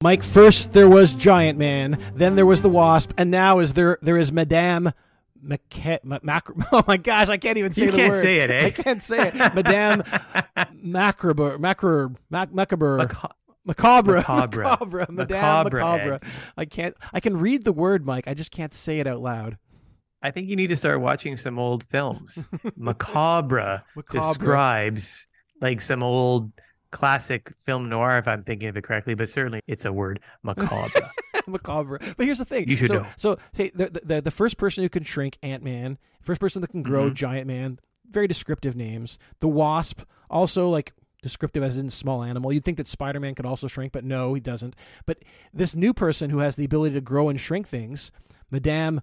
Mike, first there was Giant Man, then there was the Wasp, and now is there there is Madame Maca- Ma- Mac- Oh my gosh, I can't even say the word. You the can't word. say it, eh? I can't say it. Madame Macabre, Macabre, Mac- Macabre. Maca- Macabre, Macabre. macabre, Madame Macabre, Macabre. I can't. I can read the word, Mike. I just can't say it out loud. I think you need to start watching some old films. Macabre, Macabre. describes like some old classic film noir, if I'm thinking of it correctly, but certainly it's a word, macabre. macabre. But here's the thing. You should so, know. So, say the, the the first person who can shrink Ant Man, first person that can grow Mhm. Giant Man. Very descriptive names. The Wasp, also like descriptive as in small animal. You'd think that Spider Man could also shrink, but no, he doesn't. But this new person who has the ability to grow and shrink things, Madame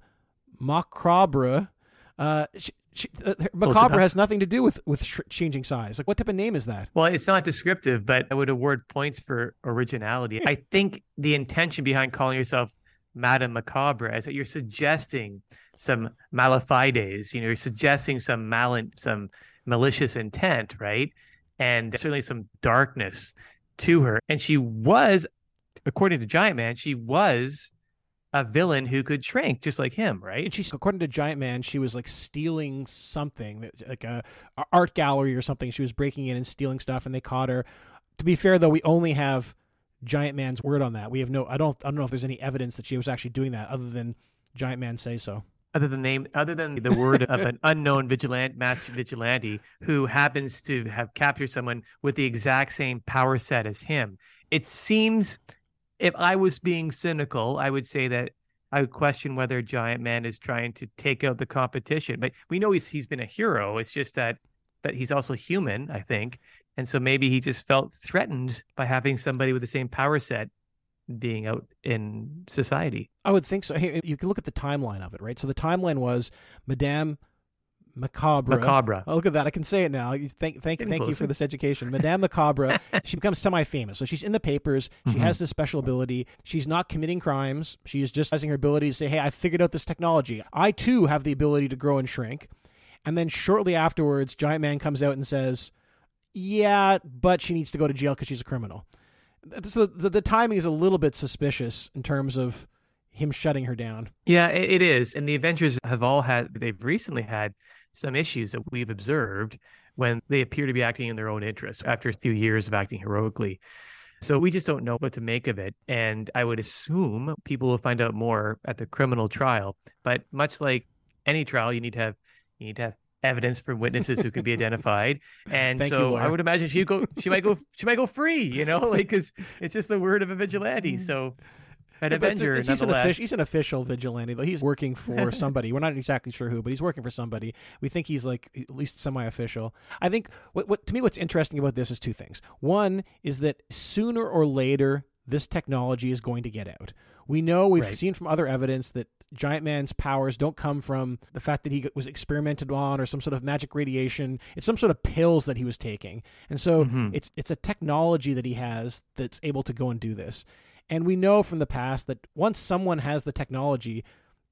Macabre. Uh, she, she, uh, macabre enough. has nothing to do with with sh- changing size. Like, what type of name is that? well, it's not descriptive, but I would award points for originality. I think the intention behind calling yourself Madame Macabre is that you're suggesting some mala fides, you know, you're suggesting some mal some malicious intent, right? And certainly some darkness to her. And she was, according to Giant Man, she was a villain who could shrink just like him, right? And she's according to Giant Man, she was like stealing something, that- like a, a art gallery or something. She was breaking in and stealing stuff, and they caught her. To be fair, though, we only have Giant Man's word on that. We have no. I don't. I don't know if there's any evidence that she was actually doing that, other than Giant Man say so. other than name other than the word of an unknown vigilante master vigilante who happens to have captured someone with the exact same power set as him it seems if i was being cynical i would say that i would question whether giant man is trying to take out the competition but we know he's he's been a hero it's just that that he's also human i think and so maybe he just felt threatened by having somebody with the same power set being out in society I would think so. Hey, you can look at the timeline of it, right? So the timeline was Madame Macabre. macabre Oh, look at that! I can say it now. Thank, thank, Getting thank you for this education, Madame Macabre. she becomes semi-famous, so she's in the papers. She Mhm. has this special ability. She's not committing crimes. She is just using her ability to say, "Hey, I figured out this technology. I too have the ability to grow and shrink." And then shortly afterwards, Giant Man comes out and says, "Yeah, but she needs to go to jail because she's a criminal." So the, the timing is a little bit suspicious in terms of him shutting her down. Yeah, it, it is. And the Avengers have all had, they've recently had some issues that we've observed when they appear to be acting in their own interests after a few years of acting heroically. So we just don't know what to make of it. And I would assume people will find out more at the criminal trial. But much like any trial, you need to have, you need to have evidence from witnesses who can be identified. And Thank you, so I would imagine she go, she might go, she might go free, you know, like, cause it's just the word of a vigilante. Mm. So an Yeah, Avenger, he's an, he's an official vigilante, though. He's working for somebody. We're not exactly sure who, but he's working for somebody. We think he's like at least semi-official. I think what, what to me what's interesting about this is two things. One is that sooner or later this technology is going to get out. We know we've Right. seen from other evidence that Giant Man's powers don't come from the fact that he was experimented on or some sort of magic radiation. It's some sort of pills that he was taking. And so Mhm. it's it's a technology that he has that's able to go and do this. And we know from the past that once someone has the technology,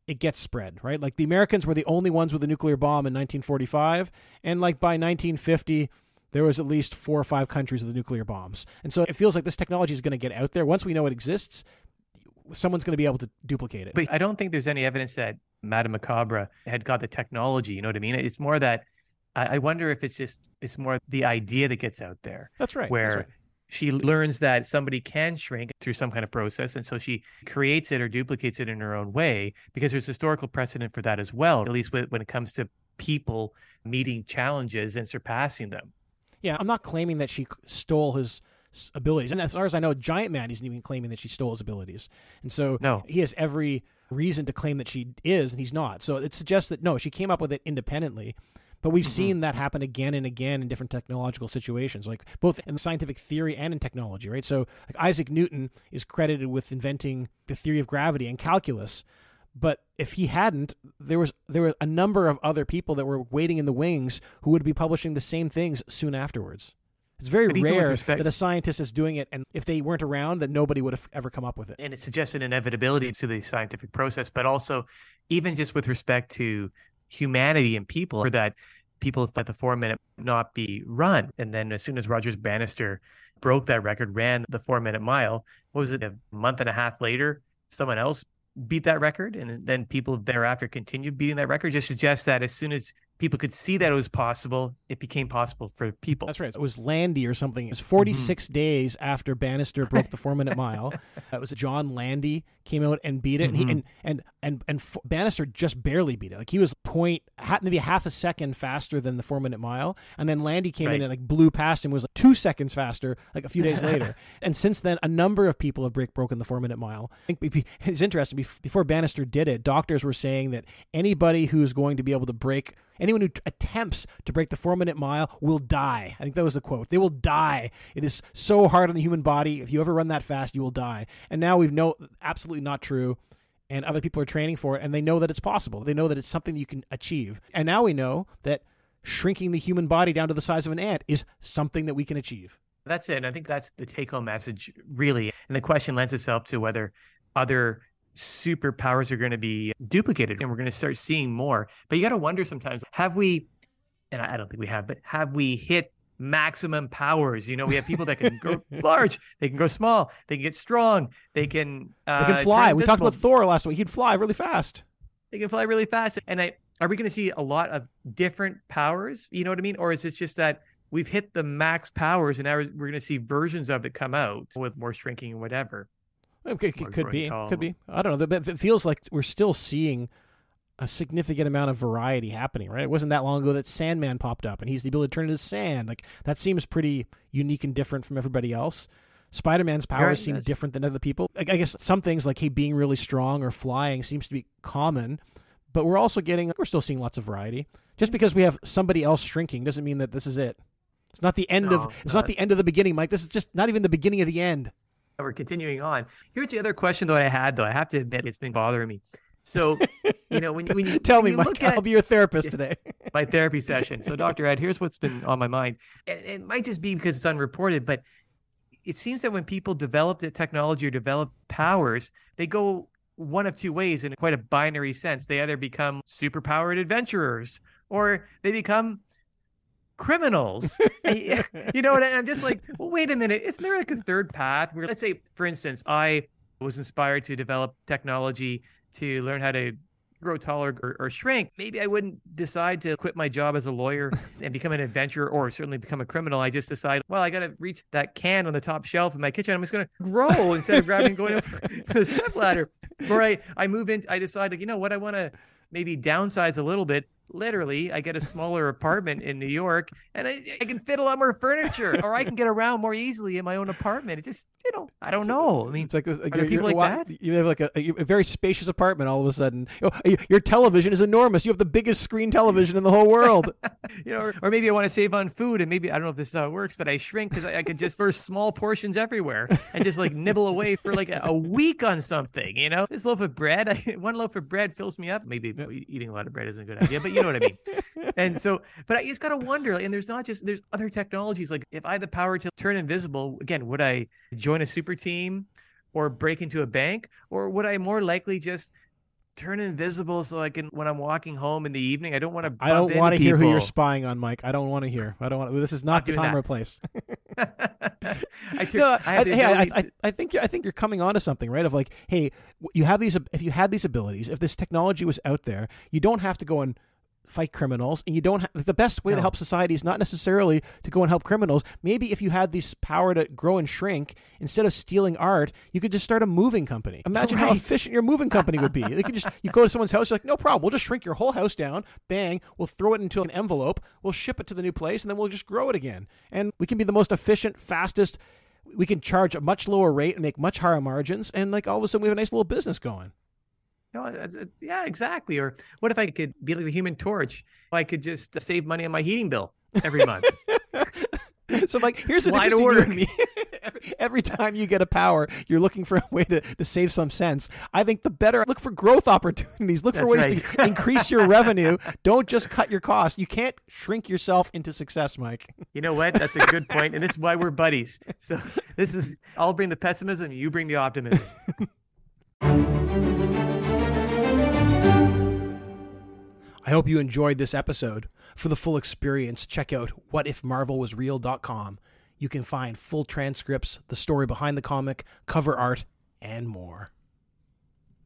it gets spread, right? Like the Americans were the only ones with a nuclear bomb in 1945, and like by 1950, there was at least four or five countries with nuclear bombs. And so it feels like this technology is going to get out there. Once we know it exists, someone's going to be able to duplicate it. But I don't think there's any evidence that Madame Macabre had got the technology. You know what I mean? It's more that I, wonder if it's just it's more the idea that gets out there that's right. that's where right. She learns that somebody can shrink through some kind of process, and so she creates it or duplicates it in her own way because there's historical precedent for that as well. At least when it comes to people meeting challenges and surpassing them. Yeah, I'm not claiming that she stole his abilities. And as far as I know, Giant Man isn't even claiming that she stole his abilities. And so No. he has every reason to claim that she is, and he's not. So it suggests that no, she came up with it independently. But we've Mhm. seen that happen again and again in different technological situations, like both in scientific theory and in technology, right? So, like Isaac Newton is credited with inventing the theory of gravity and calculus, but if he hadn't, there was there were a number of other people that were waiting in the wings who would be publishing the same things soon afterwards. It's very But even with rare respect- that a scientist is doing it, and if they weren't around, that nobody would have ever come up with it. and it suggests an inevitability to the scientific process, but also even just with respect to humanity and people, or that people thought the four minute not be run. And then as soon as Rogers Bannister broke that record, ran the four minute mile, what was it, a month and a half later, someone else beat that record. And then people thereafter continued beating that record. Just suggests that as soon as people could see that it was possible, it became possible for people. That's right. It was Landy or something. It was 46 mm-hmm. days after Bannister broke the four minute mile. That was John Landy came out and beat it, mm-hmm. and he mm-hmm. and and and and F- Bannister just barely beat it. Like he was point maybe half a second faster than the four minute mile, and then Landy came right. in and like blew past him. Was like two seconds faster, like a few days later. And since then, a number of people have break broken the four minute mile. I think it's interesting. Before Bannister did it, doctors were saying that anybody who's going to be able to break Anyone who t- attempts to break the four minute mile will die. I think that was the quote. They will die. It is so hard on the human body. If you ever run that fast, you will die. And now we've know absolutely not true and other people are training for it and they know that it's possible. They know that it's something that you can achieve. And now we know that shrinking the human body down to the size of an ant is something that we can achieve. That's it. And I think that's the take home message, really. And the question lends itself to whether other superpowers are going to be duplicated and we're going to start seeing more. But you got to wonder sometimes have we, and I don't think we have, but have we hit maximum powers. You know, we have people that can grow large, they can grow small, they can get strong, they can uh, they can fly. We talked about Thor last week; he'd fly really fast. They can fly really fast. And I are we going to see a lot of different powers? You know what I mean? Or is it just that we've hit the max powers and now we're going to see versions of it come out with more shrinking and whatever? It could, could be, tall. could be. I don't know, but it feels like we're still seeing a significant amount of variety happening, right? It wasn't that long ago that Sandman popped up and he's the ability to turn into sand. Like that seems pretty unique and different from everybody else. Spider Man's powers right, seem different than other people. I guess some things like he being really strong or flying seems to be common, but we're also getting we're still seeing lots of variety. Just mm-hmm. because we have somebody else shrinking doesn't mean that this is it. It's not the end no, of it's not, not the end of the beginning, Mike. This is just not even the beginning of the end. We're continuing on. Here's the other question though I had though. I have to admit it's been bothering me. So, you know, when, when you tell when me, you Mike, I'll be your therapist today. my therapy session. So, Dr. Ed, here's what's been on my mind. And it might just be because it's unreported, but it seems that when people develop the technology or develop powers, they go one of two ways in quite a binary sense. They either become superpowered adventurers or they become criminals. you know what? I'm just like, well, wait a minute. Isn't there like a third path where, let's say, for instance, I was inspired to develop technology to learn how to grow taller or, or, shrink, maybe I wouldn't decide to quit my job as a lawyer and become an adventurer or certainly become a criminal. I just decide, well, I got to reach that can on the top shelf in my kitchen. I'm just going to grow instead of grabbing going up the step ladder. Or I, I move in, I decide, like, you know what, I want to maybe downsize a little bit literally i get a smaller apartment in new york and I, I, can fit a lot more furniture or i can get around more easily in my own apartment. It just you know i don't know i mean it's like, a, are people like that you have like a, a, very spacious apartment all of a sudden your television is enormous you have the biggest screen television in the whole world you know or, or, maybe i want to save on food and maybe i don't know if this is how it works but i shrink because I, I can just first small portions everywhere and just like nibble away for like a, a week on something you know this loaf of bread one loaf of bread fills me up maybe eating a lot of bread isn't a good idea but you know what I mean? and so, but I just gotta wonder. And there's not just there's other technologies. Like if I had the power to turn invisible, again, would I join a super team or break into a bank, or would I more likely just turn invisible so I can when I'm walking home in the evening. I don't want to. I don't want to hear who you're spying on, Mike. I don't want to hear. I don't want. This is not, not the time that. or place. I, turn, no, I, I hey, I, I, I, think I think you're coming onto something, right? Of like, hey, you have these. If you had these abilities, if this technology was out there, you don't have to go and fight criminals and you don't have the best way no. to help society is not necessarily to go and help criminals. Maybe if you had this power to grow and shrink instead of stealing art you could just start a moving company. Imagine right. how efficient your moving company would be. They could just you go to someone's house you're like no problem we'll just shrink your whole house down bang we'll throw it into an envelope we'll ship it to the new place and then we'll just grow it again. And we can be the most efficient fastest we can charge a much lower rate and make much higher margins and like all of a sudden we have a nice little business going know, yeah, exactly. Or what if I could be like the Human Torch? I could just save money on my heating bill every month. so, like, here's the Why difference between you and me. every, every time you get a power, you're looking for a way to, to save some cents. I think the better look for growth opportunities. Look That's for ways right. to increase your revenue. Don't just cut your costs. You can't shrink yourself into success, Mike. You know what? That's a good point, and this is why we're buddies. So this is I'll bring the pessimism, you bring the optimism. I hope you enjoyed this episode. For the full experience, check out whatifmarvelwasreal.com. You can find full transcripts, the story behind the comic, cover art, and more.